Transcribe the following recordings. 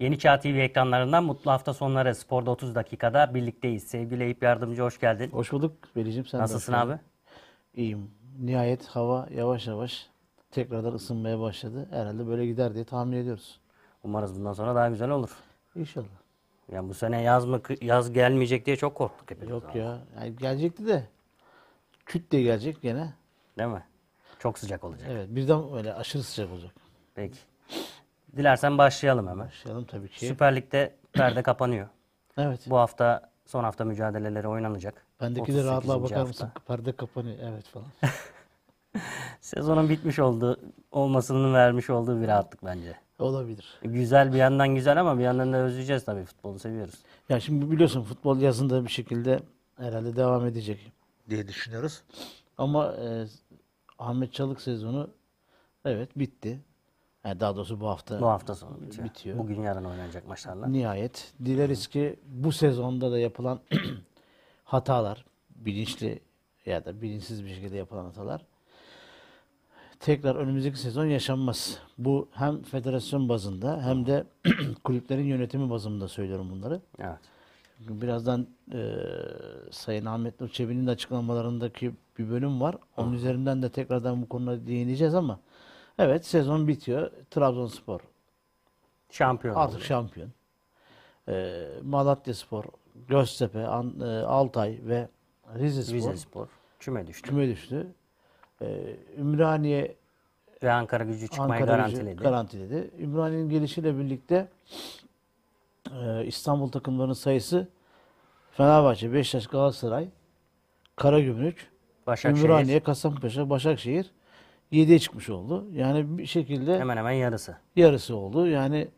Yeni Çağ TV ekranlarından mutlu hafta sonları Spor'da 30 dakikada birlikteyiz. Sevgili Eyüp Yardımcı hoş geldin. Hoş bulduk Belicim sen Nasılsın abi? İyiyim. Nihayet hava yavaş yavaş tekrardan ısınmaya başladı. Herhalde böyle gider diye tahmin ediyoruz. Umarız bundan sonra daha güzel olur. İnşallah. Yani bu sene yaz mı yaz gelmeyecek diye çok korktuk hepimiz. Yok abi. ya. Yani gelecekti de küt diye gelecek gene. Değil mi? Çok sıcak olacak. Evet birden öyle aşırı sıcak olacak. Peki. Dilersen başlayalım hemen. Başlayalım tabii ki. Süper Lig'de perde kapanıyor. Evet. Bu hafta son hafta mücadeleleri oynanacak. Bendeki de rahatlığa 38. bakar hafta. mısın? Perde kapanıyor. Evet falan. Sezonun bitmiş olduğu olmasının vermiş olduğu bir rahatlık bence. Olabilir. Güzel bir yandan güzel ama bir yandan da özleyeceğiz tabii futbolu seviyoruz. Ya şimdi biliyorsun futbol yazında bir şekilde herhalde devam edecek diye düşünüyoruz. Ama e, Ahmet Çalık sezonu evet bitti. Yani daha doğrusu bu hafta Bu hafta sonu bitiyor. Bitiyor. Bugün yarın oynanacak maçlarla. nihayet. Dileriz ki bu sezonda da yapılan hatalar, bilinçli ya da bilinçsiz bir şekilde yapılan hatalar tekrar önümüzdeki sezon yaşanmaz. Bu hem federasyon bazında hem de kulüplerin yönetimi bazında söylüyorum bunları. Evet. Birazdan e, Sayın Ahmet Nur Çebi'nin de açıklamalarındaki bir bölüm var. Onun üzerinden de tekrardan bu konuda değineceğiz ama evet sezon bitiyor. Trabzonspor Şampiyon artık oldu. şampiyon. E, Malatya Spor, Göztepe, An- e, Altay ve Rize Spor Rize Spor küme düştü. küme düştü. E, Ümraniye Ve Ankara gücü çıkmayı Ankara gücü garantiledi. garantiledi. Ümraniye'nin gelişiyle birlikte e, İstanbul takımlarının sayısı Fenerbahçe, Beşiktaş, Galatasaray, Karagümrük, Başakşehir Ümraniye, Kasımpaşa, Başakşehir 7'ye çıkmış oldu. Yani bir şekilde hemen hemen yarısı. yarısı oldu. Yani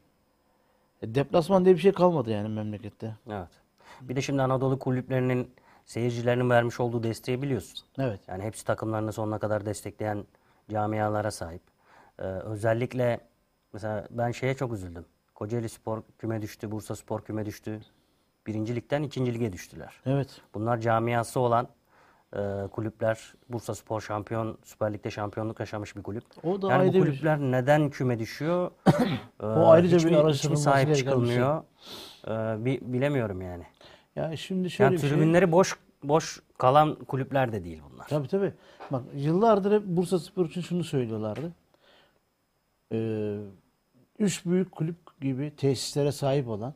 e, deplasman diye bir şey kalmadı yani memlekette. Evet. Bir de şimdi Anadolu kulüplerinin seyircilerinin vermiş olduğu desteği biliyorsun. Evet. Yani hepsi takımlarını sonuna kadar destekleyen camialara sahip. Ee, özellikle mesela ben şeye çok üzüldüm. Kocaeli Spor küme düştü, Bursa Spor küme düştü. Birinci ligden ikinci lige düştüler. Evet. Bunlar camiası olan e, kulüpler. Bursa Spor şampiyon, Süper Lig'de şampiyonluk yaşamış bir kulüp. O da yani bu ayrı bir- kulüpler neden küme düşüyor? Ee, O ayrıca hiç bir araştırılması sahip bir şey. çıkılmıyor? Ee, bi- bilemiyorum yani. Ya şimdi şöyle Yani bir şey. tribünleri boş boş kalan kulüpler de değil bunlar. Tabii tabii. Bak yıllardır hep Bursa Spor için şunu söylüyorlardı. Ee, üç büyük kulüp gibi tesislere sahip olan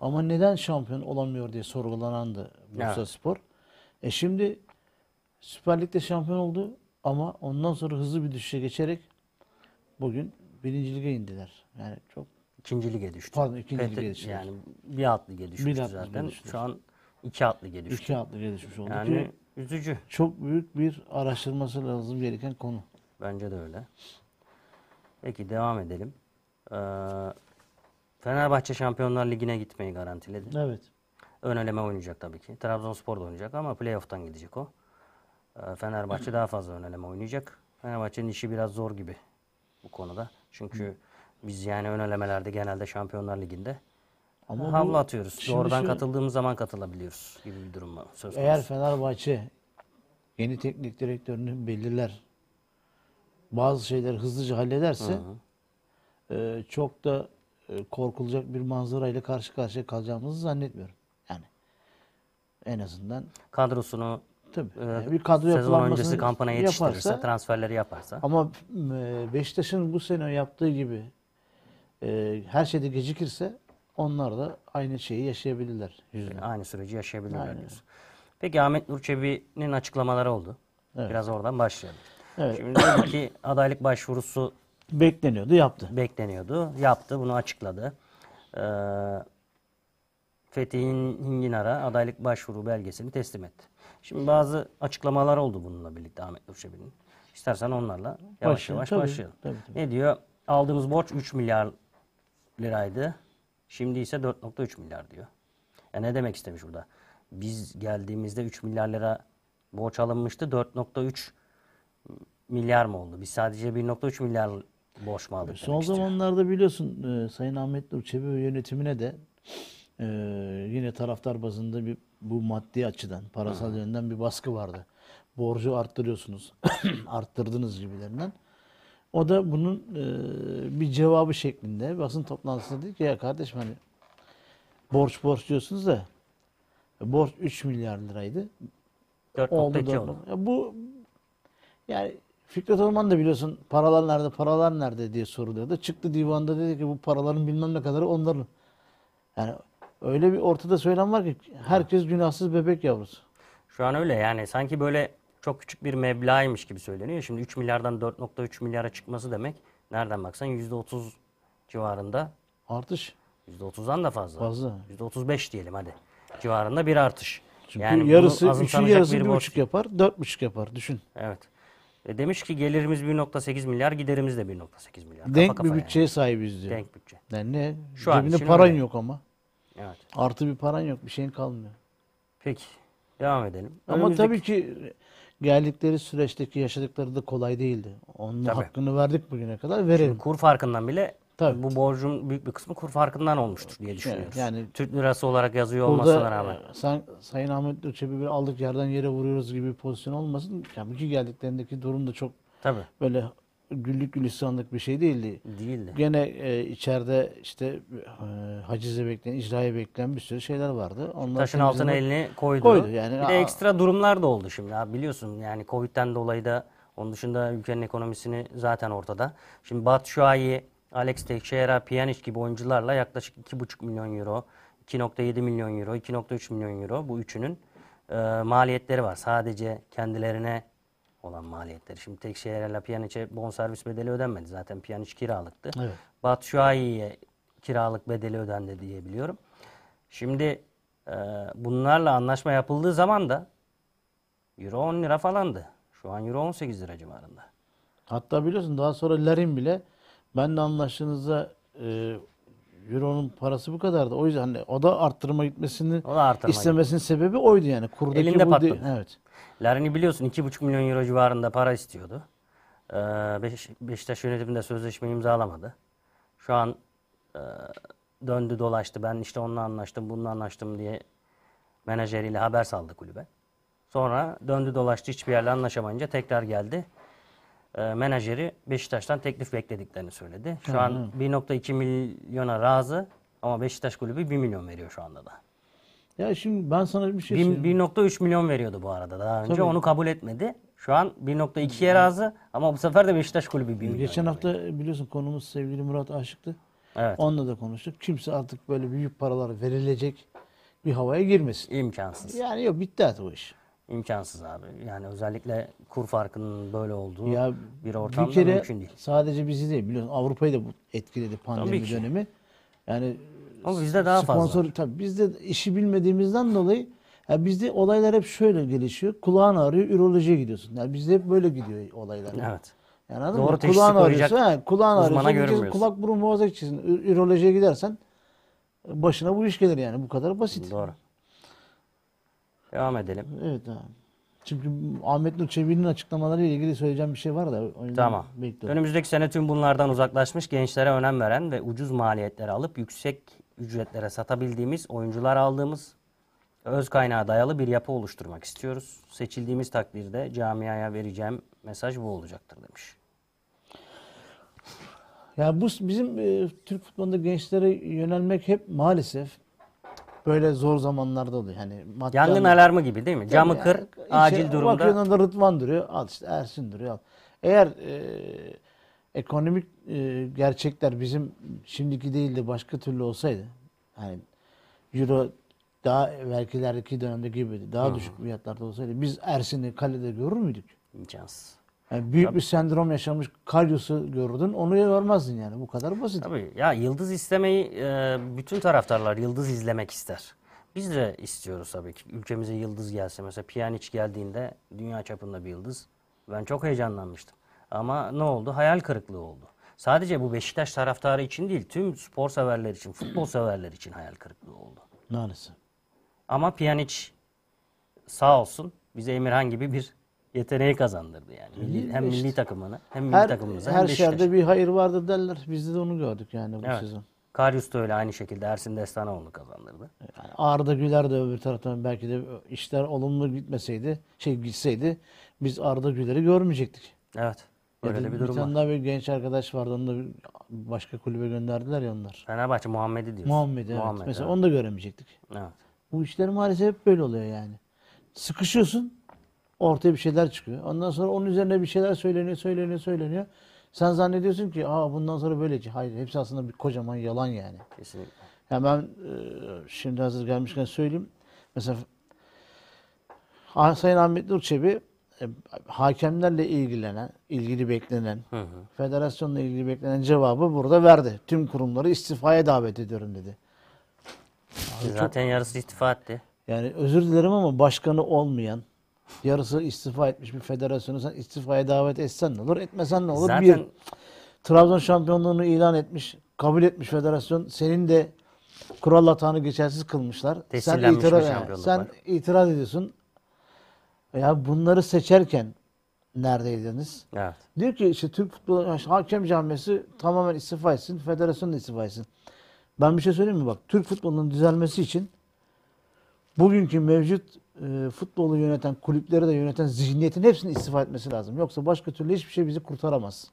ama neden şampiyon olamıyor diye sorgulanandı Bursa Evet. Spor. E şimdi Süper Lig'de şampiyon oldu ama ondan sonra hızlı bir düşüşe geçerek bugün birinci lige indiler. Yani çok İkinci lige düştü. Pardon, ikinci Fethe- lige düştüler. Yani bir alt lige düşmüştü alt lige zaten. düştüler. Şu an iki lige düştü. iki lige düşmüş oldu Yani ki üzücü. çok büyük bir araştırması lazım gereken konu. Bence de öyle. Peki devam edelim. Ee, Fenerbahçe Şampiyonlar Ligi'ne gitmeyi garantiledi. Evet. Ön eleme oynayacak tabii ki. Trabzonspor da oynayacak ama playoff'tan gidecek o. Ee, Fenerbahçe daha fazla ön eleme oynayacak. Fenerbahçe'nin işi biraz zor gibi bu konuda. Çünkü biz yani ön elemelerde genelde Şampiyonlar Ligi'nde Ama bu- havlu atıyoruz. Doğrudan şu- katıldığımız zaman katılabiliyoruz gibi bir durum var. Söz Eğer konusu. Fenerbahçe yeni teknik direktörünü belirler, bazı şeyleri hızlıca hallederse e, çok da e, korkulacak bir manzarayla karşı karşıya kalacağımızı zannetmiyorum. Yani en azından kadrosunu tabii e, yani bir kadro sezon öncesi kampana yetiştirirse, yaparsa transferleri yaparsa. ama e, Beşiktaş'ın bu sene yaptığı gibi e, her şeyde gecikirse onlar da aynı şeyi yaşayabilirler yüzüne. Aynı süreci yaşayabilirler Aynen. diyorsun. Peki Ahmet Nur Çebi'nin açıklamaları oldu. Evet. Biraz oradan başlayalım. Evet. Şimdi dedi ki adaylık başvurusu Bekleniyordu, yaptı. bekleniyordu. Yaptı, bunu açıkladı. Ee, Fethi Hinginar'a adaylık başvuru belgesini teslim etti. Şimdi bazı açıklamalar oldu bununla birlikte Ahmet Nur Çebi'nin. İstersen onlarla yavaş Başlayalım, yavaş tabii, başlayalım. tabii, tabii. Ne diyor? Aldığımız borç 3 milyar liraydı. Şimdi ise 4.3 milyar diyor. Ya ne demek istemiş burada? Biz geldiğimizde 3 milyar lira borç alınmıştı. 4.3 milyar mı oldu? Biz sadece 1.3 milyar borç mu aldık Son istiyor. zamanlarda biliyorsun e, Sayın Ahmet Nur Çebi yönetimine de e, yine taraftar bazında bir bu maddi açıdan, parasal yönden bir baskı vardı. Borcu arttırıyorsunuz, arttırdınız gibilerinden. O da bunun e, bir cevabı şeklinde basın toplantısında dedi ki ya kardeşim hani borç borç diyorsunuz da e, borç 3 milyar liraydı. Oldu 4.2 da oldu. Ya bu yani Fikret Orman da biliyorsun paralar nerede paralar nerede diye soruluyordu. Çıktı divanda dedi ki bu paraların bilmem ne kadarı onların. Yani öyle bir ortada söylem var ki herkes günahsız bebek yavrusu. Şu an öyle yani sanki böyle çok küçük bir meblağymış gibi söyleniyor. Şimdi 3 milyardan 4.3 milyara çıkması demek nereden baksan %30 civarında Artış %30'dan da fazla. fazla. %35 diyelim hadi. Civarında bir artış. Çünkü Yani yarısı, üçün yarısı bir buçuk yapar, dört buçuk yapar. Düşün. Evet. E demiş ki gelirimiz 1.8 milyar, giderimiz de 1.8 milyar. Kafa Denk bir kafaya yani. bütçeye sahibiz diyor. Denk bütçe. Yani ne? Şu an Cebinde için paran öyle. yok ama. Evet. Artı bir paran yok. Bir şeyin kalmıyor. Peki. Devam edelim. Ama Önümüzdeki- tabii ki geldikleri süreçteki yaşadıkları da kolay değildi. Onun Tabii. hakkını verdik bugüne kadar. Verelim. kur farkından bile Tabii. bu borcun büyük bir kısmı kur farkından olmuştur diye düşünüyoruz. yani- Türk lirası olarak yazıyor olmasına Burada rağmen. e, Say- Sayın Ahmet Öçebi bir aldık yerden yere vuruyoruz gibi bir pozisyon olmasın. Yani ki geldiklerindeki durum da çok Tabii. böyle güllük gülistanlık bir şey değildi. Değildi. Gene e, içeride işte e, hacize bekleyen, icraya bekleyen bir sürü şeyler vardı. Onlar Taşın altına elini koydu. Koydu yani. Bir de ekstra durumlar da oldu şimdi. Abi biliyorsun yani Covid'den dolayı da onun dışında ülkenin ekonomisini zaten ortada. Şimdi Batu Şuayi, Alex Teixeira, Pjanic gibi oyuncularla yaklaşık 2,5 milyon euro, 2.7 milyon euro, 2.3 milyon euro bu üçünün e, maliyetleri var. Sadece kendilerine olan maliyetleri. Şimdi Teixeira ile Pjanic'e bonservis bedeli ödenmedi. Zaten Pjanic kiralıktı. Evet. Batu Şuayi'ye kiralık bedeli ödendi diye biliyorum. Şimdi e, bunlarla anlaşma yapıldığı zaman da Euro 10 lira falandı. Şu an Euro 18 lira civarında. Hatta biliyorsun daha sonra Larin bile benle anlaştığınızda e, Euro'nun parası bu kadardı. O yüzden hani o da arttırma gitmesini O da artırma istemesinin sebebi oydu yani. Kurdaki Elinde bu patladı. Evet. Larin'i biliyorsun 2,5 milyon euro civarında para istiyordu. Ee, Beş, Beşiktaş yönetiminde sözleşme imzalamadı. Şu an e, döndü dolaştı. Ben işte onunla anlaştım, bununla anlaştım diye menajeriyle haber saldı kulübe. Sonra döndü dolaştı hiçbir yerle anlaşamayınca tekrar geldi. Ee, menajeri Beşiktaş'tan teklif beklediklerini söyledi. Şu an 1.2 milyona razı ama Beşiktaş kulübü 1 milyon veriyor şu anda da. Ya şimdi ben sana bir şey söyleyeyim. 1.3 milyon veriyordu bu arada daha önce. Tabii. Onu kabul etmedi. Şu an 1.2'ye razı ama bu sefer de Beşiktaş kulübü 1 milyon. Geçen hafta biliyorsun konumuz sevgili Murat Aşık'tı. Evet. Onunla da konuştuk. Kimse artık böyle büyük paralar verilecek bir havaya girmesin. İmkansız. Yani yok bitti artık o iş. İmkansız abi. Yani özellikle kur farkının böyle olduğu Ya bir ortamda bir kere mümkün değil. sadece bizi değil biliyorsun Avrupa'yı da bu etkiledi pandemi dönemi. Yani Ama bizde daha fazla. sponsor tabii bizde işi bilmediğimizden dolayı ya bizde olaylar hep şöyle gelişiyor. Kulağın ağrıyor, ürolojiye gidiyorsun. Yani bizde hep böyle gidiyor olaylar. Evet. Yani anladın Doğru mı? Kulağın ağrıyorsa, he, kulağın ağrıyorsa kulak burun boğaza gideceksin. Ü- Ürolojiye gidersen başına bu iş gelir yani. Bu kadar basit. Doğru. Devam edelim. Evet abi. Çünkü Ahmet Nur Çebi'nin açıklamalarıyla ilgili söyleyeceğim bir şey var da Tamam. bekliyorum. Önümüzdeki sene tüm bunlardan uzaklaşmış, gençlere önem veren ve ucuz maliyetleri alıp yüksek ücretlere satabildiğimiz, oyuncular aldığımız, öz kaynağa dayalı bir yapı oluşturmak istiyoruz. Seçildiğimiz takdirde camiaya vereceğim mesaj bu olacaktır demiş. Ya bu bizim e, Türk futbolunda gençlere yönelmek hep maalesef böyle zor zamanlarda oluyor. Yani maddi Yangın anlamda- alarmı gibi değil mi? Camı Yani kır, işte acil durumda. Bakıyorsun da Rıdvan duruyor. Al işte Ersin duruyor. Al. Eğer e, ekonomik e, gerçekler bizim şimdiki değil de başka türlü olsaydı hani Euro daha evvelkilerdeki dönemde gibi daha düşük fiyatlarda olsaydı biz Ersin'i kalede görür müydük? İmkansız. Yani büyük bir sendrom yaşamış Karyos'u görürdün onu görmezdin yani bu kadar basit. Tabii ya yıldız istemeyi e, bütün taraftarlar yıldız izlemek ister. Biz de istiyoruz tabii ki. Ülkemize yıldız gelse. Mesela Pjanic geldiğinde dünya çapında bir yıldız. Ben çok heyecanlanmıştım. Ama ne oldu? Hayal kırıklığı oldu. Sadece bu Beşiktaş taraftarı için değil, tüm spor severler için, futbol severler için hayal kırıklığı oldu. Maalesef. Ama Pjanic sağ olsun bize Emirhan gibi bir yeteneği kazandırdı yani. Milli- hem milli takımını hem milli Her, takımımıza hem her Beşiktaş'a. şerde bir hayır vardır derler. Biz de onu gördük yani bu Evet. sezon. Karius da öyle aynı şekilde Ersin Destanoğlu kazandırdı. Yani Arda Güler de öbür taraftan belki de işler olumlu gitmeseydi, şey gitseydi biz Arda Güler'i görmeyecektik. Evet. Ya de bir bir durum tane var. daha bir genç arkadaş vardı. Onu da bir başka kulübe gönderdiler ya onlar. Fenerbahçe Muhammed'i diyorsun. Muhammed evet. Muhammed, Mesela onu da göremeyecektik. Evet. Bu işler maalesef hep böyle oluyor yani. Sıkışıyorsun. Ortaya bir şeyler çıkıyor. Ondan sonra onun üzerine bir şeyler söyleniyor, söyleniyor, söyleniyor. Sen zannediyorsun ki aa bundan sonra böylece. Hayır hepsi aslında bir kocaman yalan yani. Kesinlikle. Ya ben e, şimdi hazır gelmişken söyleyeyim. Mesela Ah- Sayın Ahmet Nur Çebi e, hakemlerle ilgilenen, ilgili beklenen, Hı hı. federasyonla ilgili beklenen cevabı burada verdi. Tüm kurumları istifaya davet ediyorum dedi. Zaten yarısı istifa etti. Yani özür dilerim ama başkanı olmayan, yarısı istifa etmiş bir federasyonu sen istifaya davet etsen ne olur, etmesen ne olur? Zaten Bir, Trabzon şampiyonluğunu ilan etmiş, kabul etmiş federasyon. Senin de kural hatanı geçersiz kılmışlar. Sen itiraz, yani sen itiraz ediyorsun. Ya bunları seçerken neredeydiniz? evet. Diyor ki işte Türk futbol hakem camiası tamamen istifa etsin, federasyon da istifa etsin. Ben bir şey söyleyeyim mi bak? Türk futbolunun düzelmesi için bugünkü mevcut e, futbolu yöneten, kulüpleri de yöneten zihniyetin hepsinin istifa etmesi lazım. Yoksa başka türlü hiçbir şey bizi kurtaramaz.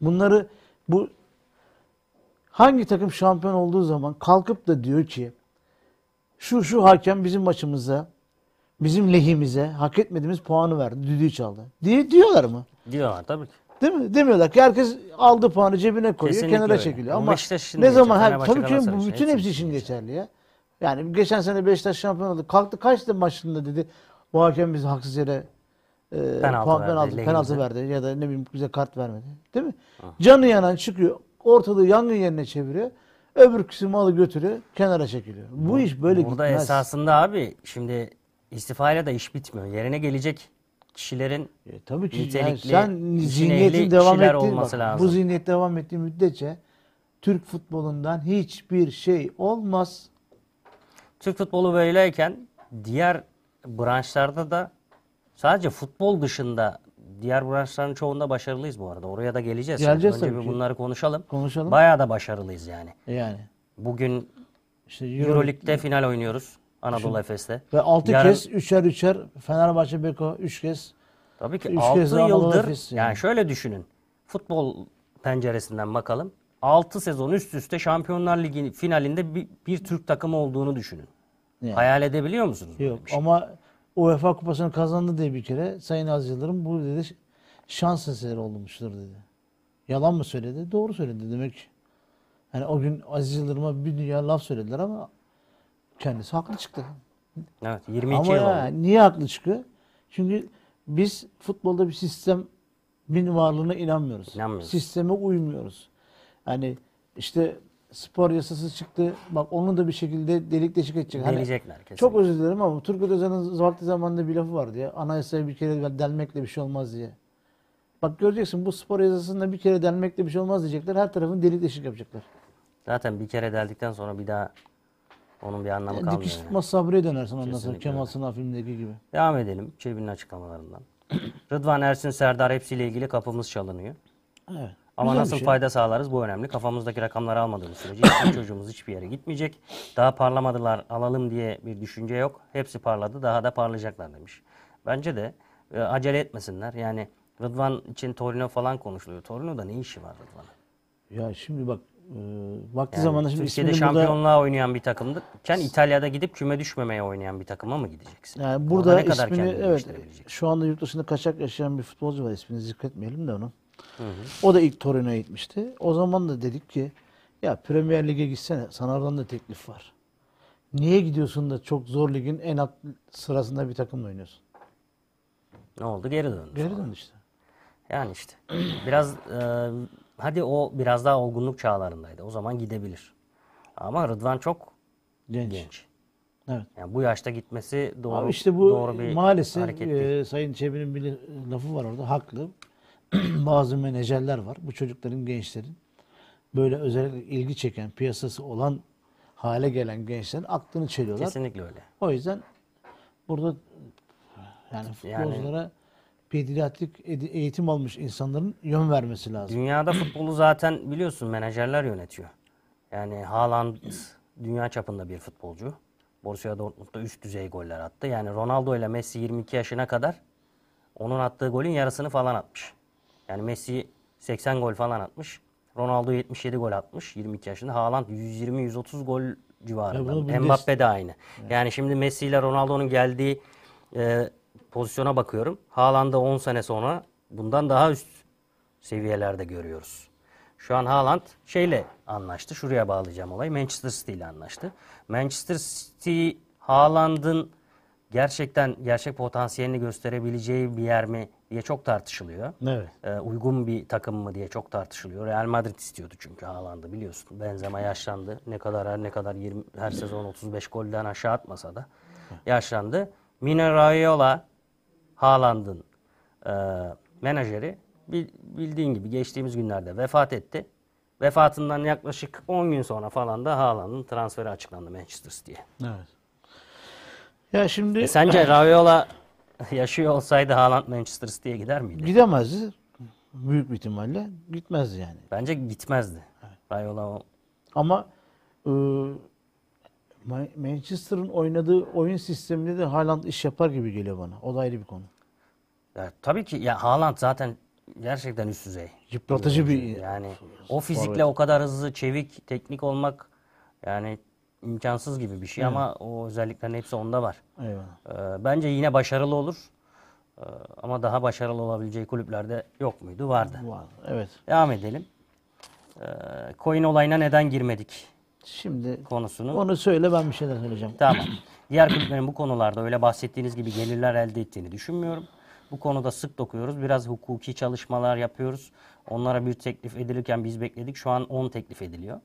Bunları bu hangi takım şampiyon olduğu zaman kalkıp da diyor ki şu şu hakem bizim maçımıza bizim lehimize hak etmediğimiz puanı verdi, düdüğü çaldı. Diye diyorlar mı? Diyorlar tabii ki. Değil mi? Demiyorlar ki herkes aldı puanı cebine koyuyor, Kesinlikle kenara öyle. çekiliyor. Bu Ama Beşiktaş ne zaman her tabii ki bu bütün hepsi için için geçer. geçerli ya. Yani geçen sene Beşiktaş şampiyon oldu. Kalktı kaçtı maçında dedi. Bu hakem bize haksız yere e, Penaltı puan, verdi, penaltı, penaltı verdi ya da ne bileyim bize kart vermedi. Değil mi? Canı yanan çıkıyor. Ortalığı yangın yerine çeviriyor. Öbürküsü malı götürüyor. Kenara çekiliyor. Bu, iş böyle Burada gitmez. esasında abi şimdi istifayla da iş bitmiyor. Yerine gelecek kişilerin E, tabii ki yani nitelikli, sen işin zihniyetin devam ettiği olması bak, lazım. bu zihniyet devam ettiği müddetçe Türk futbolundan hiçbir şey olmaz. Türk futbolu böyleyken diğer branşlarda da sadece futbol dışında diğer branşların çoğunda başarılıyız bu arada. Oraya da geleceğiz. Geleceğiz Önce bir ki. bunları konuşalım. Konuşalım. Bayağı da başarılıyız yani. Yani Bugün işte Euro- Euroleague'de final oynuyoruz. Anadolu Efes'te. ve 6 Yarın- kez üçer üçer Fenerbahçe Beko 3 kez Tabii ki Üç 6 kez de Anadolu yıldır Efes yani. yani. şöyle düşünün. Futbol penceresinden bakalım. 6 sezon üst üste Şampiyonlar Ligi finalinde bir, bir Türk takımı olduğunu düşünün. Yani. Hayal edebiliyor musunuz? böyle yok bir şey? ama UEFA kupasını kazandı diye bir kere Sayın Aziz Yıldırım bu dedi şans eseri olmuştur dedi. Yalan mı söyledi? Doğru söyledi demek. ki. Yani o gün Aziz Yıldırım'a bir dünya laf söylediler ama kendisi haklı çıktı. Evet 22 Ama yıl ya, oldu. niye haklı çıkıyor? Çünkü biz futbolda bir sistemin varlığına inanmıyoruz. İnanmıyoruz. Sisteme uymuyoruz. Yani işte spor yasası çıktı. Bak onu da bir şekilde delik deşik edecek. Hani kesin. çok özür dilerim ama Turgut Özal'ın vakti zamanında bir lafı vardı ya. Anayasaya bir kere delmekle bir şey olmaz diye. Bak göreceksin bu spor yasasında bir kere delmekle bir şey olmaz diyecekler. Her tarafını delik deşik yapacaklar. Zaten bir kere deldikten sonra bir daha onun bir anlamı Yani kalmıyor. dikiş yani. sabrıya dönersin ondan sonra Kemal. Sunal filmindeki gibi. Devam edelim Çebi'nin açıklamalarından. Rıdvan Ersin, Serdar hepsiyle ilgili kapımız çalınıyor. Evet. Ama Güzel nasıl şey. fayda sağlarız bu önemli. Kafamızdaki rakamları almadığımız sürece hiçbir çocuğumuz hiçbir yere gitmeyecek. Daha parlamadılar alalım diye bir düşünce yok. Hepsi parladı daha da parlayacaklar demiş. Bence de e, acele etmesinler. Yani Rıdvan için Torino falan konuşuluyor. Torino'da ne işi var Rıdvan'ın? Ya şimdi bak vakti Yani zamanında şimdi Türkiye'de ismini burada şampiyonluğa oynayan bir takımken İtalya'da gidip küme düşmemeye oynayan bir takıma mı gideceksin? yani burada ne kadar ismini evet şu anda yurt dışında kaçak yaşayan bir futbolcu var ismini zikretmeyelim de onu. O da ilk Torino'ya gitmişti. O zaman da dedik ki ya Premier Lig'e gitsene sana oradan da teklif var. Niye gidiyorsun da çok zor ligin en alt sırasında bir takımla oynuyorsun? Ne oldu? Geri döndü. Geri sonra. dön işte. Yani işte biraz e, hadi o biraz daha olgunluk çağlarındaydı. O zaman gidebilir. Ama Rıdvan çok Genç. genç. Evet. Yani bu yaşta gitmesi doğru Abi işte bu doğru bir maalesef hareket değil. e, Sayın Çebi'nin bir lafı var orada haklı. Bazı menajerler var. Bu çocukların, gençlerin böyle özellikle ilgi çeken, piyasası olan hale gelen gençlerin aklını çeliyorlar. Kesinlikle öyle. O yüzden burada yani futbolculara pediatrik edi- eğitim almış insanların yön vermesi lazım. Dünyada futbolu zaten biliyorsun menajerler yönetiyor. Yani Haaland dünya çapında bir futbolcu. Borussia Dortmund'da üst düzey goller attı. Yani Ronaldo ile Messi 22 yaşına kadar onun attığı golün yarısını falan atmış. Yani Messi 80 gol falan atmış. Ronaldo 77 gol atmış 22 yaşında. Haaland 120-130 gol Ya civarında. Bundes- Mbappe de aynı. Yani şimdi Messi ile Ronaldo'nun geldiği e, pozisyona bakıyorum. Haaland'ı 10 sene sonra bundan daha üst seviyelerde görüyoruz. Şu an Haaland şeyle anlaştı. Şuraya bağlayacağım olayı. Manchester City ile anlaştı. Manchester City Haaland'ın gerçekten gerçek potansiyelini gösterebileceği bir yer mi diye çok tartışılıyor. Evet. Ee, uygun bir takım mı diye çok tartışılıyor. Real Madrid istiyordu çünkü Haaland'ı biliyorsun. Benzema yaşlandı. Ne kadar her ne kadar 20 her sezon 35 golden aşağı atmasa da yaşlandı. Mino Raiola Haaland'ın e, menajeri bil- bildiğin gibi geçtiğimiz günlerde vefat etti. Vefatından yaklaşık 10 gün sonra falan da Haaland'ın transferi açıklandı Manchester City'ye. Evet. Ya şimdi E sence Raiola yaşıyor olsaydı Haaland Manchester City'ye gider miydi? gidemezdi. Büyük bir ihtimalle gitmezdi yani. Bence gitmezdi. Raiola o Ama e, Manchester'ın oynadığı oyun sisteminde de Haaland iş yapar gibi geliyor bana. O da ayrı bir konu. Ya tabii ki ya Haaland zaten gerçekten üst düzey. Yıpratıcı bir Yani o fizikle o kadar hızlı, çevik, teknik olmak yani imkansız gibi bir şey ama o özelliklerin hepsi onda var. Eyvallah. Ee, bence yine başarılı olur. Ee, ama daha başarılı olabileceği kulüplerde yok muydu? Vardı. Var. Evet. Devam edelim. Ee, coin olayına neden girmedik Şimdi konusunu. onu söyle ben bir şeyler söyleyeceğim. Tamam. Diğer kulüplerin bu konularda öyle bahsettiğiniz gibi gelirler elde ettiğini düşünmüyorum. Bu konuda sık dokuyoruz. Biraz hukuki çalışmalar yapıyoruz. Onlara bir teklif edilirken biz bekledik. Şu an 10 teklif ediliyor.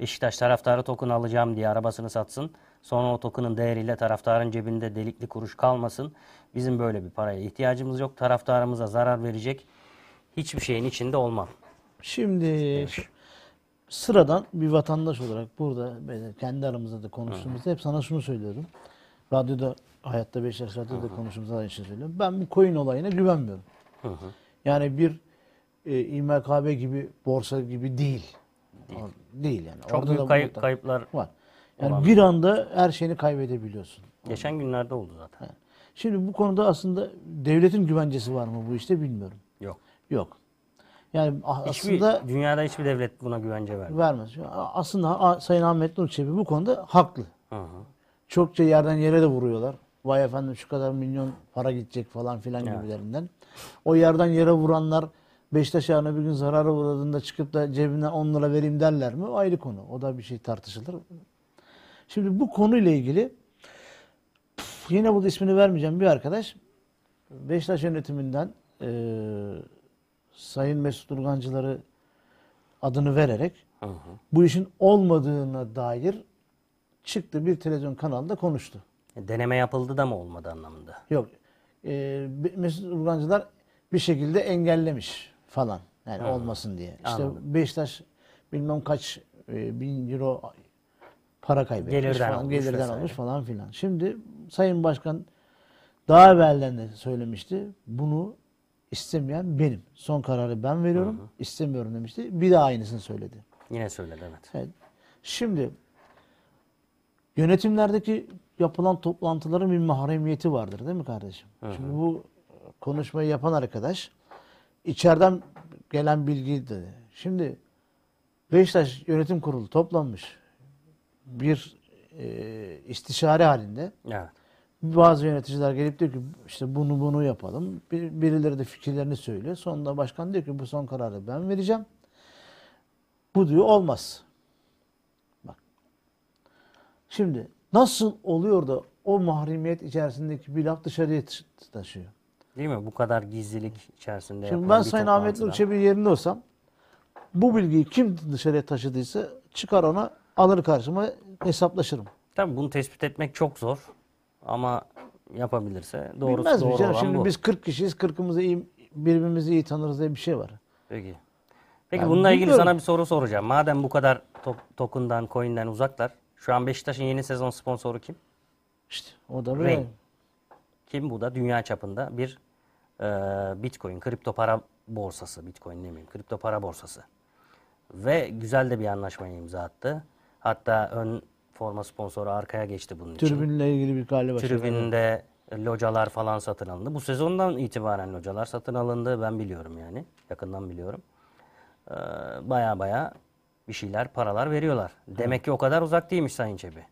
Beşiktaş taraftarı token alacağım diye arabasını satsın. Sonra o token'ın değeriyle taraftarın cebinde delikli kuruş kalmasın. Bizim böyle bir paraya ihtiyacımız yok. Taraftarımıza zarar verecek hiçbir şeyin içinde olmam. Şimdi sıradan bir vatandaş olarak burada kendi aramızda da konuştuğumuzda hep sana şunu söylüyorum. Radyoda Hayatta Beşiktaş Radyo'da konuştuğumuzda aynı şeyi söylüyorum. Ben bu coin olayına güvenmiyorum. Yani bir e, İMKB gibi borsa gibi değil. Değil, değil yani. Çok Orada büyük da kay- mutlaka kayıplar var. Yani olan bir anda her şeyini kaybedebiliyorsun. geçen günlerde oldu zaten. Şimdi bu konuda aslında devletin güvencesi var mı bu işte bilmiyorum. Yok. Yok. Yani Hiçbir, aslında dünyada hiçbir devlet buna güvence vermiyor. vermez. Aslında Sayın Ahmet Nur Çebi bu konuda haklı. Hı hı. Çokça yerden yere de vuruyorlar. Vay efendim şu kadar milyon para gidecek falan filan Evet. gibilerinden. O yerden yere vuranlar Beşiktaş yarına bir gün zarara uğradığında çıkıp da cebinden 10 lira vereyim derler mi? O ayrı konu. O da bir şey tartışılır. Şimdi bu konuyla ilgili yine burada ismini vermeyeceğim bir arkadaş Beşiktaş yönetiminden eee Sayın Mesut Urgancıları adını vererek Hı hı. bu işin olmadığına dair çıktı bir televizyon kanalında konuştu. E, Deneme yapıldı da mı olmadı anlamında? Yok. Eee Be- Mesut Urgancılar bir şekilde engellemiş falan. Yani olmasın diye. İşte Anladım. Beşiktaş bilmem kaç e, bin euro para kaybetmiş Gelirden falan, olmuş gelirden vesaire. olmuş falan filan. Şimdi Sayın Başkan daha evvelden de söylemişti. Bunu istemeyen benim. Son kararı ben veriyorum. istemiyorum demişti. Bir daha aynısını söyledi. Yine söyledi evet. Evet. Şimdi yönetimlerdeki yapılan toplantıların bir mahremiyeti vardır değil mi kardeşim? Şimdi bu konuşmayı yapan arkadaş içeriden gelen bilgi dedi. Şimdi Beşiktaş Yönetim Kurulu toplanmış bir e, istişare halinde Evet. Bazı yöneticiler gelip diyor ki işte bunu bunu yapalım. Bir, birileri de fikirlerini söylüyor. Sonunda başkan diyor ki bu son kararı ben vereceğim. Bu diyor olmaz. Bak. Şimdi nasıl oluyor da o mahremiyet içerisindeki bir laf dışarıya taşıyor? Değil mi? Bu kadar gizlilik içerisinde Şimdi ben Sayın Ahmet Nur Çebi'nin yerinde olsam bu bilgiyi kim dışarıya taşıdıysa çıkar ona alır karşıma hesaplaşırım. Tabii bunu tespit etmek çok zor. Ama yapabilirse doğrusu Bilmez doğru canım? olan Şimdi bu. biz 40 kişiyiz. 40'ımızı iyi, birbirimizi iyi tanırız diye bir şey var. Peki. Peki Yani bununla ilgili bilmiyorum. sana bir soru soracağım. Madem bu kadar to- token'dan, coin'den uzaklar. Şu an Beşiktaş'ın yeni sezon sponsoru kim? İşte o da böyle. Kim bu da? Dünya çapında bir e, Bitcoin, kripto para borsası. Bitcoin demeyeyim, kripto para borsası. Ve güzel de bir anlaşmaya imza attı. Hatta ön forma sponsoru arkaya geçti bunun için. Tribünle ilgili bir galiba şey. Tribünde Localar falan satın alındı. Bu sezondan itibaren localar satın alındı. Ben biliyorum yani. Yakından biliyorum. Ee, baya baya bir şeyler, paralar veriyorlar. Demek ki o kadar uzak değilmiş Sayın Çebi.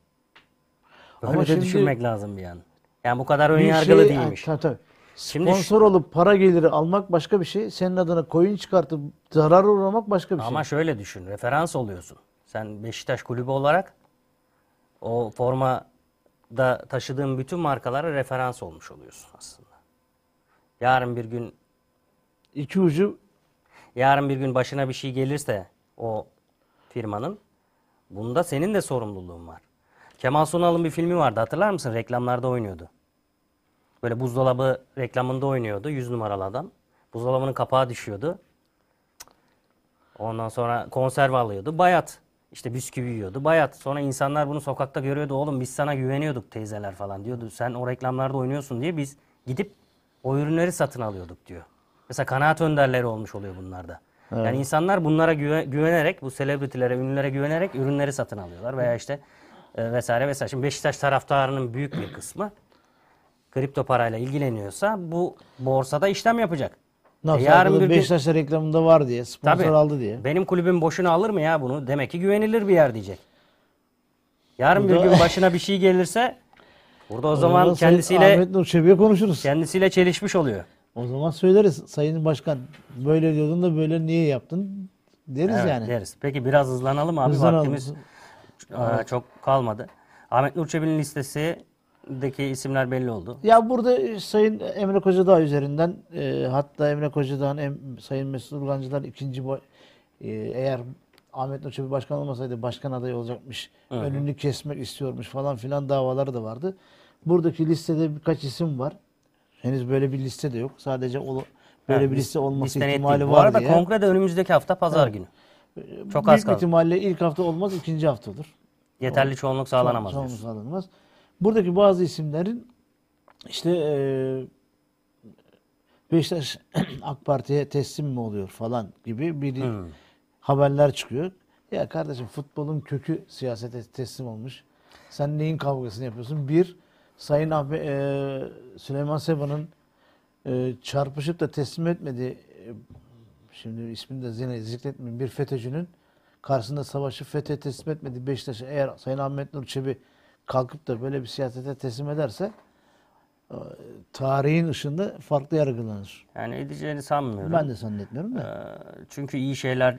Böyle Ama de şimdi- düşünmek lazım bir yan. Yani bu kadar ön yargılı şey- değilmiş. Tabii, tabii. Şimdi Sponsor olup para geliri almak başka bir şey. Senin adına coin çıkartıp zarar uğramak başka bir Ama şey. şöyle düşün, referans oluyorsun. Sen Beşiktaş kulübü olarak o formada taşıdığın bütün markalara referans olmuş oluyorsun aslında. Yarın bir gün İki ucu yarın bir gün başına bir şey gelirse o firmanın bunda senin de sorumluluğun var. Kemal Sunal'ın bir filmi vardı hatırlar mısın? Reklamlarda oynuyordu. Böyle buzdolabı reklamında oynuyordu 100 numaralı adam. Buzdolabının kapağı düşüyordu. Ondan sonra konserve alıyordu. Bayat. İşte bisküvi yiyordu. Bayat. Sonra insanlar bunu sokakta görüyordu. Oğlum biz sana güveniyorduk teyzeler falan diyordu. Sen o reklamlarda oynuyorsun diye biz gidip o ürünleri satın alıyorduk diyor. Mesela kanaat önderleri olmuş oluyor bunlarda. Yani insanlar bunlara güve- güvenerek, bu selebritilere, ünlülere güvenerek ürünleri satın alıyorlar. Veya işte e, vesaire vesaire. Şimdi Beşiktaş taraftarının büyük bir kısmı kripto parayla ilgileniyorsa bu borsada işlem yapacak. Nasıl E, yarın bir gün- Beşiktaş'ta reklamında var diye, sponsor Tabii. aldı diye. Benim kulübüm boşuna alır mı ya bunu? Demek ki güvenilir bir yer diyecek. Yarın Bu bir gün başına bir şey gelirse burada o zaman Sayın kendisiyle Ahmet Nur Çebi'ye konuşuruz. kendisiyle çelişmiş oluyor. O zaman söyleriz. Sayın Başkan böyle diyordun da böyle niye yaptın deriz Evet, yani. deriz. Peki biraz hızlanalım abi. Hızlanalım. Vaktimiz e, çok kalmadı. Ahmet Nur Çebi'nin listesindeki isimler belli oldu. Ya burada e, Sayın Emre Kocadağ üzerinden e, hatta Emre Kocadağ'ın em, Sayın Mesut Urgancılar ikinci boy e, eğer Ahmet Nur Çebi başkan olmasaydı başkan adayı olacakmış. Önünü kesmek istiyormuş falan filan davaları da vardı. Buradaki listede birkaç isim var. Henüz böyle bir liste de yok. Sadece ol- böyle Ha, bir liste olması ihtimali var Bu arada diye. kongre de önümüzdeki hafta pazar günü. Çok az Büyük kaldı. ihtimalle ilk hafta olmaz, ikinci hafta olur. Yeterli çoğunluk sağlanamaz. Çoğunluk sağlanamaz. Buradaki bazı isimlerin işte eee Beşiktaş AK Parti'ye teslim mi oluyor falan gibi bir Hmm. haberler çıkıyor. Ya kardeşim futbolun kökü siyasete teslim olmuş. Sen neyin kavgasını yapıyorsun? Bir, Sayın Ahmet, eee, Süleyman Seba'nın eee, çarpışıp da teslim etmediği, eee, şimdi ismini de yine zikretmeyeyim, bir FETÖ'cünün karşısında savaşı FETÖ'ye teslim etmediği Beşiktaş'ı eğer Sayın Ahmet Nur Çebi kalkıp da böyle bir siyasete teslim ederse eee, tarihin ışığında farklı yargılanır. Yani edeceğini sanmıyorum. Ben de zannetmiyorum da. Ee, Çünkü iyi şeyler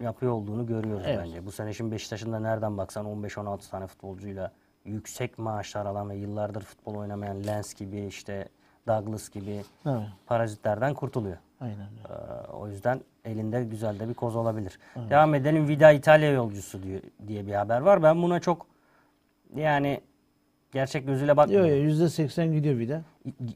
yapıyor olduğunu görüyoruz Evet. bence. Bu sene şimdi Beşiktaş'ın da nereden baksan 15-16 tane futbolcuyla yüksek maaşlar alan ve yıllardır futbol oynamayan Lens gibi işte Douglas gibi Evet, parazitlerden kurtuluyor. aynen öyle. Ee, o yüzden elinde güzel de bir koz olabilir. Devam edelim. Vida İtalya yolcusu diye bir haber var. Ben buna çok yani gerçek gözüyle Yok bakmıyorum. yok yüzde seksen gidiyor bir de.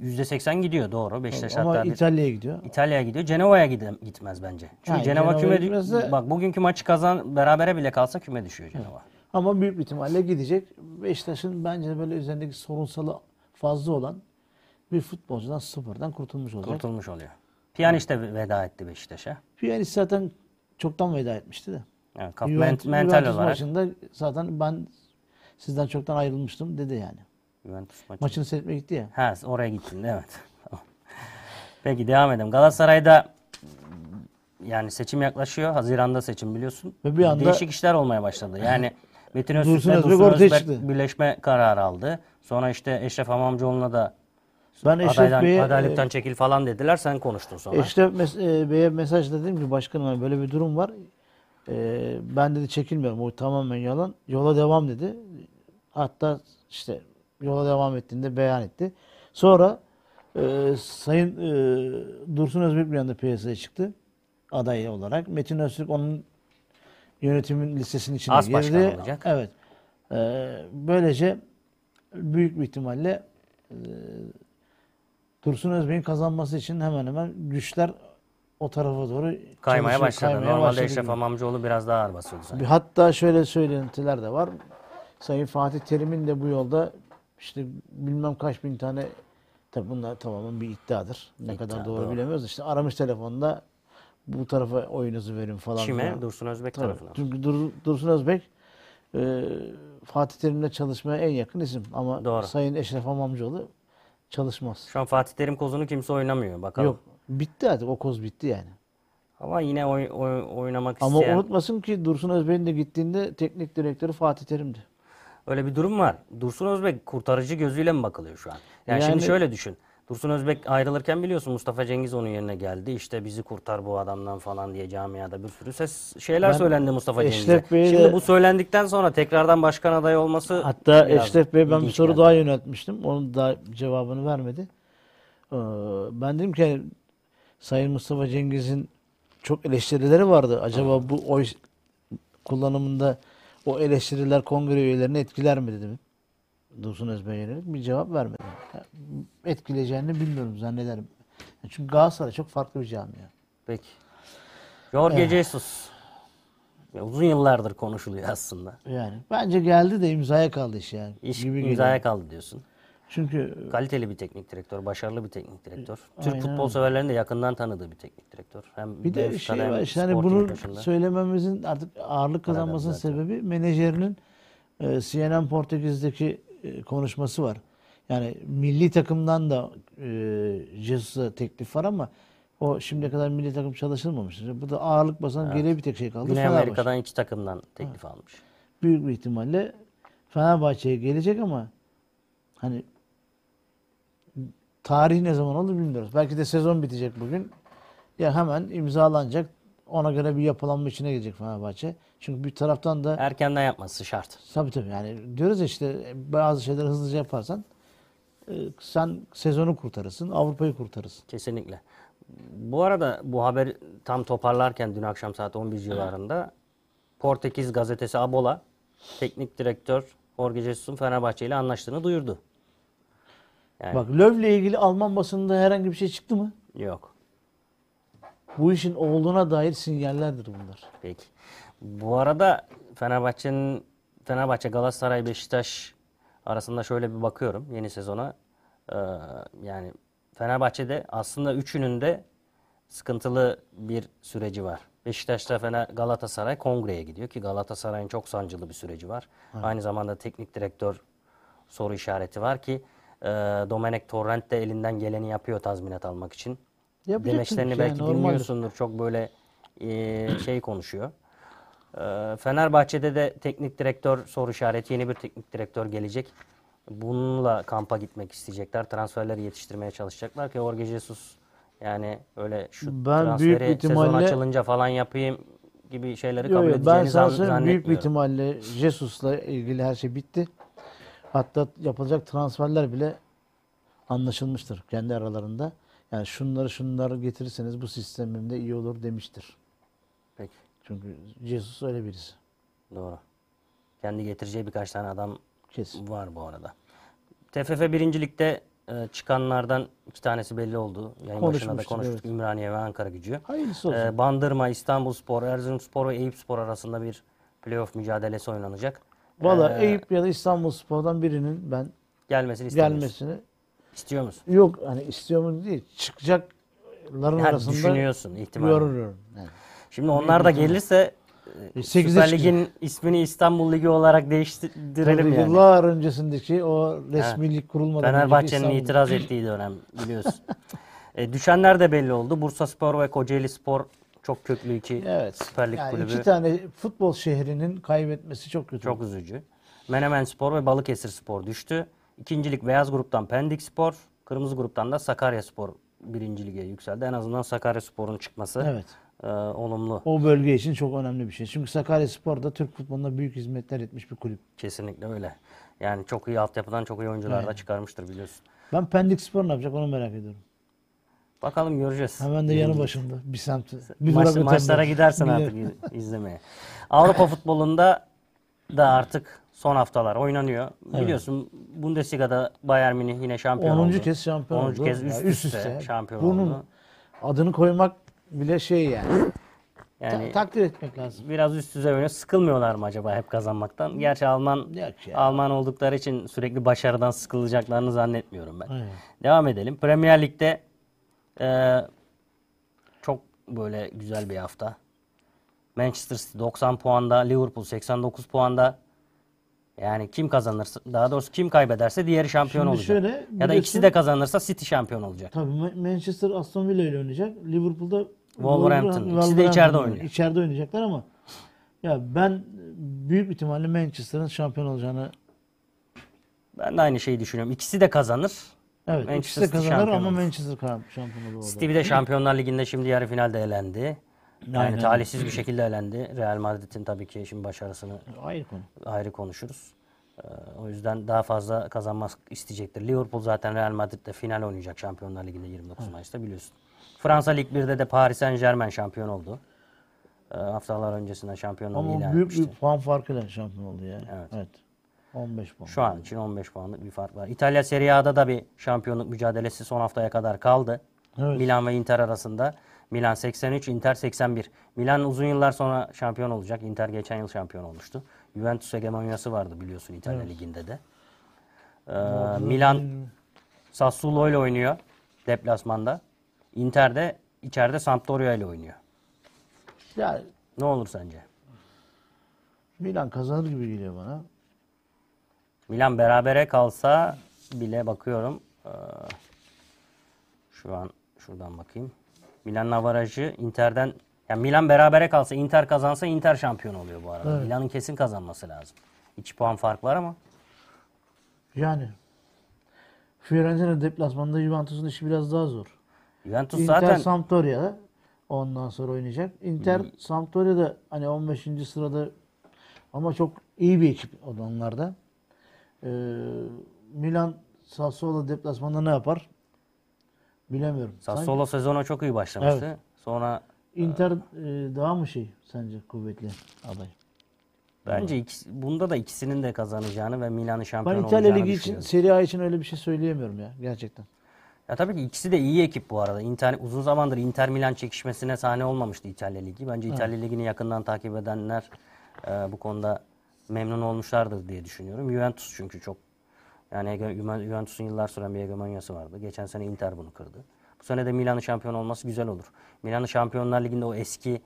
%80 gidiyor doğru. Beşiktaş Ama hatta bir- İtalya'ya gidiyor. İtalya'ya gidiyor. Cenova'ya gide- gitmez bence. Çünkü Ha, Cenova Cenova'ya küme gitmezse- bak bugünkü maçı kazan berabere bile kalsa küme düşüyor Cenova. Ama büyük bir ihtimalle gidecek. Beşiktaş'ın bence böyle üzerindeki sorunsalı fazla olan bir futbolcudan sıfırdan kurtulmuş olacak. Kurtulmuş oluyor. Piyanist de veda etti Beşiktaş'a. Piyanist zaten çoktan veda etmişti de. Yani kap- Juventus- ment- mental Juventus olarak maçında zaten ben sizden çoktan ayrılmıştım dedi yani. Juventus maçı. Maçını seyretmeye gitti ya. Ha oraya gittin evet. Tamam. Peki devam edelim. Galatasaray'da yani seçim yaklaşıyor. Haziranda seçim biliyorsun. Ve bir anda- Değişik işler olmaya başladı. Yani Metin Dursun Öztürk'le Özbek Dursun Özbek birleşme kararı aldı. Sonra işte Eşref Hamamcıoğlu'na da Ben adaydan, Bey'e adaylıktan çekil falan dediler. Sen konuştun sonra. Eşref mes- e, Bey'e mesaj dedim ki başkanım hani böyle bir durum var. E, ben dedi çekilmiyorum. O tamamen yalan. Yola devam dedi. Hatta işte yola devam ettiğinde beyan etti. Sonra e, Sayın e, Dursun Özbek bir anda piyasaya çıktı. Aday olarak. Metin Öztürk onun yönetimin listesinin içine As girdi. olacak. Evet. E, böylece büyük bir ihtimalle e, Dursun Özbek'in kazanması için hemen hemen güçler o tarafa doğru kaymaya başladı. kaymaya Normalde başladı Eşref gibi. Hamamcıoğlu biraz daha ağır basıyordu. Bir Hatta şöyle söylentiler de var. Sayın Fatih Terim'in de bu yolda işte bilmem kaç bin tane tabi bunlar tamamen bir iddiadır. Ne İddia, kadar doğru, doğru. bilemiyoruz. İşte aramış telefonda bu tarafa oyunuzu verin falan. Kime? filan. Dursun Özbek Tabii. tarafına. Çünkü Dur- Dursun Özbek e, Fatih Terim'le çalışmaya en yakın isim. Ama Doğru. Sayın Eşref Hamamcıoğlu çalışmaz. Şu an Fatih Terim kozunu kimse oynamıyor. Bakalım. Yok. Bitti artık. O koz bitti yani. Ama yine oy, oy- oynamak Ama isteyen unutmasın ki Dursun Özbek'in de gittiğinde teknik direktörü Fatih Terim'di. Öyle bir durum var. Dursun Özbek kurtarıcı gözüyle mi bakılıyor şu an? Yani, Yani- şimdi şöyle düşün. Dursun Özbek ayrılırken biliyorsun Mustafa Cengiz onun yerine geldi. İşte bizi kurtar bu adamdan falan diye camiada bir sürü ses şeyler Ben söylendi Mustafa Cengiz'e. Şimdi de- bu söylendikten sonra tekrardan başkan adayı olması Hatta Eşref Bey ben bir soru geldi. daha yöneltmiştim. Onun da cevabını vermedi. Ee, Ben dedim ki Sayın Mustafa Cengiz'in çok eleştirileri vardı. Acaba bu oy kullanımında o eleştiriler kongre üyelerini etkiler mi dedim. Dursun Özbek'e yönelik bir cevap vermedi. Ya, Etkileyeceğini bilmiyorum zannederim. Çünkü Galatasaray çok farklı bir camia. Peki. Jorge Jesus. Ya uzun yıllardır konuşuluyor aslında. Yani bence geldi de imzaya kaldı iş yani. İş gibi imzaya geliyor. kaldı diyorsun. Çünkü Kaliteli bir teknik direktör, başarılı bir teknik direktör. Türk Aynen futbol öyle. severlerin de yakından tanıdığı bir teknik direktör. Hem Bir de şey var işte hani bunu dışında. söylememizin artık ağırlık kazanmasının sebebi menajerinin e, CNN Portekiz'deki e, konuşması var. Yani milli takımdan da e, Jesus'a teklif var ama o şimdiye kadar milli takım çalışılmamış. Bu da ağırlık basan geriye bir tek şey kaldı. Güney Fenerbahçe. Amerika'dan iki takımdan teklif almış. Büyük bir ihtimalle Fenerbahçe'ye gelecek ama hani tarihi ne zaman olur bilmiyoruz. Belki de sezon bitecek bugün. Ya hemen imzalanacak. Ona göre bir yapılanma içine girecek Fenerbahçe. Çünkü bir taraftan da Erkenden yapması şart. tabii tabii yani diyoruz ya işte bazı şeyleri hızlıca yaparsan e, sen sezonu kurtarırsın, Avrupa'yı kurtarırsın. Kesinlikle. Bu arada bu haber tam toparlarken dün akşam saat 11 civarında Portekiz gazetesi Abola teknik direktör Jorge Jesus'un Fenerbahçe ile anlaştığını duyurdu. Yani Bak Löw'le ilgili Alman basınında herhangi bir şey çıktı mı? yok. Bu işin olduğuna dair sinyallerdir bunlar. Peki. Bu arada Fenerbahçe'nin Fenerbahçe, Galatasaray, Beşiktaş arasında şöyle bir bakıyorum yeni sezona. Ee, yani Fenerbahçe'de aslında üçünün de sıkıntılı bir süreci var. Beşiktaş'ta Fener, Galatasaray kongreye gidiyor ki Galatasaray'ın çok sancılı bir süreci var. Aynı zamanda teknik direktör soru işareti var ki e, Domenech Torrent de elinden geleni yapıyor tazminat almak için. Yapacak Demeçlerini yani, belki normaldir. dinliyorsundur. Çok böyle e, şey konuşuyor. E, Fenerbahçe'de de teknik direktör soru işareti. Yeni bir teknik direktör gelecek. Bununla kampa gitmek isteyecekler. Transferleri yetiştirmeye çalışacaklar ki Jorge Jesus yani öyle şu Ben transferi büyük sezon ihtimalle- açılınca falan yapayım gibi şeyleri kabul yo, ben edeceğini sana zan- söyleyeyim büyük bir zannetmiyorum. ihtimalle Jesus'la ilgili her şey bitti. Hatta yapılacak transferler bile anlaşılmıştır kendi aralarında. Yani şunları şunları getirirseniz bu sistemimde iyi olur demiştir. Peki Çünkü Jesus öyle birisi. doğru. Kendi getireceği birkaç tane adam Kesin. Var bu arada. TFF birincilikte e, çıkanlardan iki tanesi belli oldu. Yayın başında da konuştuk. evet. Ümraniye ve Ankara gücü. Hayırlısı olsun. E, Bandırma, İstanbulspor, Erzurumspor ve Eyüpspor arasında bir playoff mücadelesi oynanacak. Valla E, Eyüp ya da İstanbul Spor'dan birinin ben gelmesini istemiyorsun. gelmesini İstiyor musun? yok hani istiyor mu değil çıkacakların Yani arasında düşünüyorsun ihtimal. görüyorum. Yani. Şimdi onlar da gelirse e, 8'e Süper Lig'in ismini İstanbul Ligi olarak değiştirelim Tabii yani. Yıllar öncesindeki o resmilik kurulmadan önceki Fenerbahçe'nin itiraz ettiği dönem biliyorsun. e, düşenler de belli oldu. Bursa Spor ve Kocaeli Spor çok köklü iki Evet. Süper Lig yani kulübü. iki tane futbol şehrinin kaybetmesi çok kötü. Çok üzücü. Menemen Spor ve Balıkesir Spor düştü. İkincilik Beyaz Grup'tan Pendik Spor, Kırmızı Grup'tan da Sakarya Spor birinci lige yükseldi. En azından Sakarya Spor'un çıkması Evet. e, olumlu. O bölge için çok önemli bir şey. Çünkü Sakaryaspor da Türk futboluna büyük hizmetler etmiş bir kulüp. Kesinlikle öyle. Yani çok iyi altyapıdan çok iyi oyuncular da çıkarmıştır biliyorsun. Ben Pendik Spor ne yapacak onu merak ediyorum. Bakalım göreceğiz. Hemen de yanı başımda. Bir semti. Bir Maç- maçlara gidersin Bir- artık iz- izlemeye. Avrupa futbolunda da artık son haftalar oynanıyor. Biliyorsun Bundesliga'da Bayern Münih yine şampiyon 10. oldu. kez şampiyon 10. oldu. kez Ya üst, üst üste, üste. şampiyon Bunun oldu. adını koymak bile şey yani. Yani Ta- takdir etmek lazım. biraz üst düzey oynuyor. Sıkılmıyorlar mı acaba hep kazanmaktan? Gerçi Alman ya. Alman oldukları için sürekli başarıdan sıkılacaklarını zannetmiyorum ben. Aynen. Devam edelim. Premier Lig'de e, çok böyle güzel bir hafta. Manchester City 90 puanda, Liverpool 89 puanda. Yani kim kazanırsa, daha doğrusu kim kaybederse diğeri şampiyon Şimdi olacak. şöyle, ya da biliyorsun- ikisi de kazanırsa City şampiyon olacak. Tabii Ma- Manchester Aston Villa ile oynayacak. Liverpool'da Wolverhampton. İkisi de içeride oynuyor. İçeride oynayacaklar ama ya ben büyük ihtimalle Manchester'ın şampiyon olacağını Ben de aynı şeyi düşünüyorum. İkisi de kazanır. Evet Manchester ikisi de kazanır şampiyon ama. Manchester ka- şampiyon olur. City bir de Şampiyonlar Ligi'nde şimdi yarı finalde elendi. Yani Aynen. talihsiz bir şekilde elendi. Real Madrid'in tabii ki şimdi başarısını Ayrı konu. ayrı konuşuruz. Ee, o yüzden daha fazla kazanmak isteyecektir. Liverpool zaten Real Madrid'de final oynayacak Şampiyonlar Ligi'nde 29 Mayıs'ta biliyorsun. Fransa Lig 1'de de Paris Saint Germain şampiyon oldu. Ee, haftalar öncesinden şampiyonluğunu Ama ilan büyük etmişti. bir puan farkıyla şampiyon oldu ya. Evet. Evet. 15 puan. Şu an için 15 puanlık bir fark var. İtalya Serie A'da da bir şampiyonluk mücadelesi son haftaya kadar kaldı. Evet. Milan ve Inter arasında. Milan 83, Inter 81. Milan uzun yıllar sonra şampiyon olacak. Inter geçen yıl şampiyon olmuştu. Juventus hegemonyası vardı biliyorsun İtalya Ligi'nde de. Ee, Milan Sassuolo ile oynuyor deplasmanda. Inter de içeride Sampdoria ile oynuyor. Ya Ne olur sence? Milan kazanır gibi geliyor bana. Milan berabere kalsa bile bakıyorum. Ee, şu an şuradan bakayım. Milan avarajı Inter'den yani Milan berabere kalsa Inter kazansa Inter şampiyon oluyor bu arada. Evet. Milan'ın kesin kazanması lazım. 2 puan fark var ama Yani Fiorentina deplasmanında Juventus'un işi biraz daha zor. Juventus Inter zaten Sampdoria'da ondan sonra oynayacak. Inter Sampdoria'da hani 15. sırada ama çok iyi bir ekip o da onlarda. Ee, Milan Sassuolo deplasmanda ne yapar? Bilemiyorum. Sassuolo sezona çok iyi başlamıştı. Evet. Sonra Sanki Inter e, daha mı şey sence kuvvetli aday? bence ikisi, bunda da ikisinin de kazanacağını ve Milan'ın Ben şampiyon İtalya olacağını Ligi için. Serie A için öyle bir şey söyleyemiyorum ya gerçekten. Ya tabii ki ikisi de iyi ekip bu arada. Inter uzun zamandır Inter Milan çekişmesine sahne olmamıştı İtalya Ligi. Bence İtalya Ligi'ni yakından takip edenler e, bu konuda memnun olmuşlardır diye düşünüyorum. Juventus çünkü çok yani Juventus'un yıllar süren bir hegemonyası vardı. Geçen sene Inter bunu kırdı. Bu sene de Milan'ın şampiyon olması güzel olur. Milan'ın Şampiyonlar Ligi'nde o eski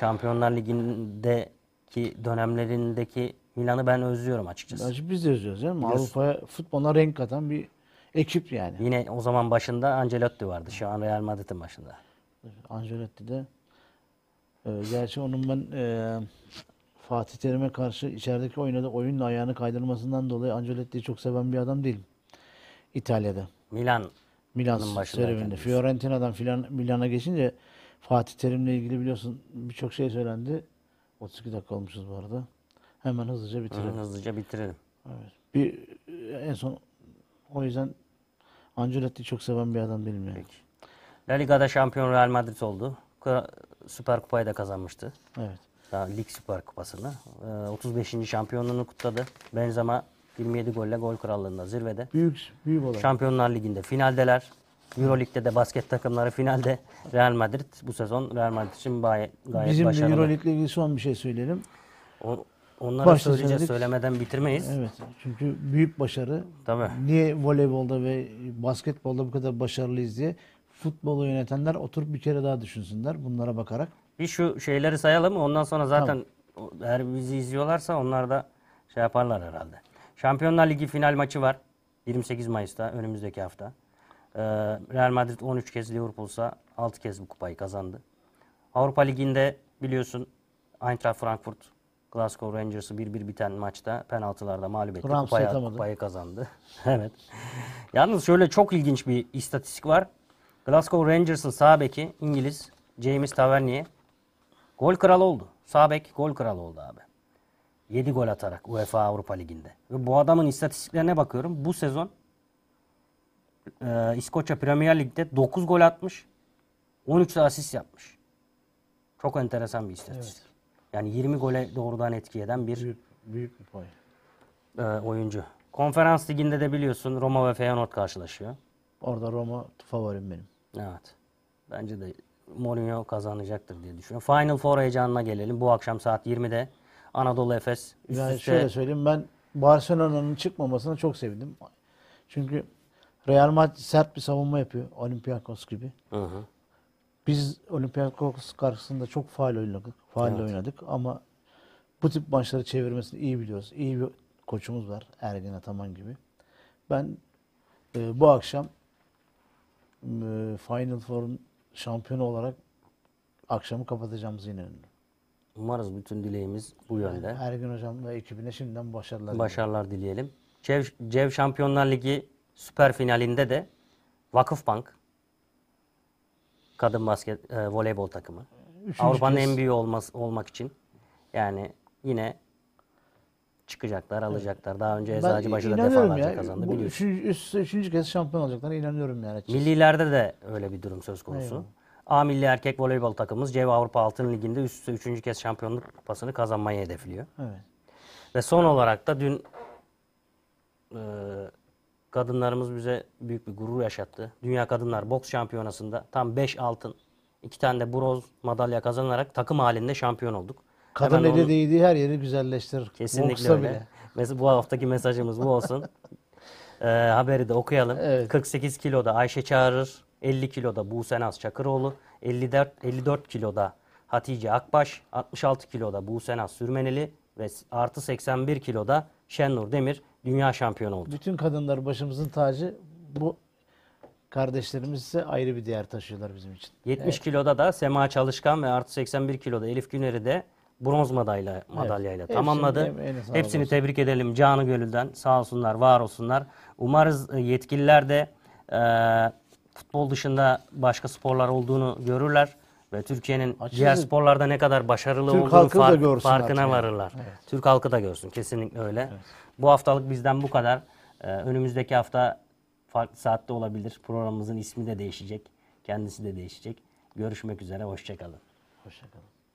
Şampiyonlar Ligi'ndeki dönemlerindeki Milan'ı ben özlüyorum açıkçası. Bence biz de yazıyoruz ya. Avrupa'ya futboluna renk katan bir ekip yani. Yine o zaman başında Ancelotti vardı. Şu an Real Madrid'in başında. Ancelotti de e, gerçi onun ben e, Fatih Terim'e karşı içerideki oynadığı oyunla ayağını kaydırmasından dolayı Ancelotti'yi çok seven bir adam değilim. İtalya'da. Milan Milan serüveninde. Fiorentina'dan filan Milan'a geçince Fatih Terim'le ilgili biliyorsun birçok şey söylendi. 32 dakika olmuşuz bu arada. Hemen hızlıca bitirelim. Hı, hızlıca bitirelim. Evet. Bir en son o yüzden Ancelotti'yi çok seven bir adam değilim yani. Peki. La Liga'da şampiyon Real Madrid oldu. Süper Kupayı da kazanmıştı. Evet. Daha Lig Süper Kupası'nı. Ee, 35. şampiyonluğunu kutladı. Benzema 27 golle gol krallığında zirvede. Büyük büyük olay. Şampiyonlar Ligi'nde finaldeler. Euroleague'de de basket takımları finalde. Real Madrid bu sezon Real Madrid için gayet, gayet Bizim başarılı. Euroleague ile ilgili son bir şey söyleyelim. O- onları Başta söyleyeceğiz. söyledik. Söylemeden bitirmeyiz. Evet. Çünkü büyük başarı. Tabii. Niye voleybolda ve basketbolda bu kadar başarılıyız diye futbolu yönetenler oturup bir kere daha düşünsünler bunlara bakarak. Bir şu şeyleri sayalım. Ondan sonra zaten o- eğer bizi izliyorlarsa onlar da şey yaparlar herhalde. Şampiyonlar Ligi final maçı var. 28 Mayıs'ta önümüzdeki hafta. Ee, Real Madrid 13 kez, Liverpool ise 6 kez bu kupayı kazandı. Avrupa Ligi'nde biliyorsun Eintracht Frankfurt Glasgow Rangers'ı 1-1 biten maçta penaltılarda mağlup etti. Rams Kupayı, atamadı. kupayı kazandı. evet. Yalnız şöyle çok ilginç bir istatistik var. Glasgow Rangers'ın sağ beki İngiliz James Tavernier Gol kralı oldu. Sağ bek gol kralı oldu abi. 7 gol atarak UEFA Avrupa Ligi'nde. Ve bu adamın istatistiklerine bakıyorum. Bu sezon e, İskoçya Premier Lig'de 9 gol atmış. 13 de asist yapmış. Çok enteresan bir istatistik. Yani 20 gole doğrudan etki eden bir Büyük büyük bir pay. e, oyuncu. Konferans Ligi'nde de biliyorsun Roma ve Feyenoord karşılaşıyor. Orada Roma favorim benim. Evet. Bence de Mourinho kazanacaktır diye düşünüyorum. Final Four heyecanına gelelim. Bu akşam saat 20'de Anadolu Efes üst Yani üste şöyle söyleyeyim ben Barcelona'nın çıkmamasına çok sevindim. Çünkü Real Madrid sert bir savunma yapıyor. Olympiakos gibi. Hı hı. Biz Olympiakos karşısında çok faal oynadık. Faal Evet. oynadık ama bu tip maçları çevirmesini iyi biliyoruz. İyi bir koçumuz var. Ergin Ataman gibi. Ben e, bu akşam e, Final Four'un şampiyonu olarak akşamı kapatacağımızı inanıyorum. Umarız bütün dileğimiz bu yönde. Ergin Hocam ve ekibine şimdiden başarılar. Başarılar dileyelim. Cev, Cev Şampiyonlar Ligi süper finalinde de Vakıfbank kadın basket e, voleybol takımı. Üçüncü Avrupa'nın kez- en büyüğü olması, olmak için yani yine çıkacaklar, alacaklar. Daha önce Eczacıbaşı da inanıyorum defalarca ya. kazandı Bu biliyorsun. üçüncü, üçüncü kez şampiyon olacaklarına inanıyorum yani. açıkçası. Millilerde de öyle bir durum söz konusu. Eyvallah. A Milli Erkek Voleybol takımımız CEV Avrupa Altın Ligi'nde üst üste üçüncü kez şampiyonluk kupasını kazanmayı hedefliyor. Evet. Ve son olarak da dün e, kadınlarımız bize büyük bir gurur yaşattı. Dünya Kadınlar Boks Şampiyonası'nda tam 5 altın, 2 tane de bronz madalya kazanarak takım halinde şampiyon olduk. Kadın Hemen eli onu- değdiği her yeri güzelleştirir. Kesinlikle Boksta öyle. bile. Mesela bu haftaki mesajımız bu olsun. Ee, haberi de okuyalım. Evet. 48 kiloda Ayşe Çağırır, 50 kiloda Buse Naz Çakıroğlu, 54 54 kiloda Hatice Akbaş, 66 kiloda Buse Naz Sürmeneli ve s- artı 81 kiloda Şennur Demir dünya şampiyonu oldu. Bütün kadınlar başımızın tacı. Bu kardeşlerimiz ise ayrı bir değer taşıyorlar bizim için. 70 kiloda da Sema Çalışkan ve artı 81 kiloda Elif Güner'i de bronz madalya, madalyayla Hepsinin tamamladı. Hepsini olsun. tebrik edelim canı gönülden. Sağ olsunlar, var olsunlar. Umarız e, yetkililer de e, futbol dışında başka sporlar olduğunu görürler ve Türkiye'nin diğer sporlarda ne kadar başarılı Türk olduğunu fark- farkına yani. varırlar. Türk halkı da görsün kesinlikle öyle. Bu haftalık bizden bu kadar. E, önümüzdeki hafta farklı saatte olabilir. Programımızın ismi de değişecek. Kendisi de değişecek. Görüşmek üzere. Hoşçakalın. Hoşçakalın.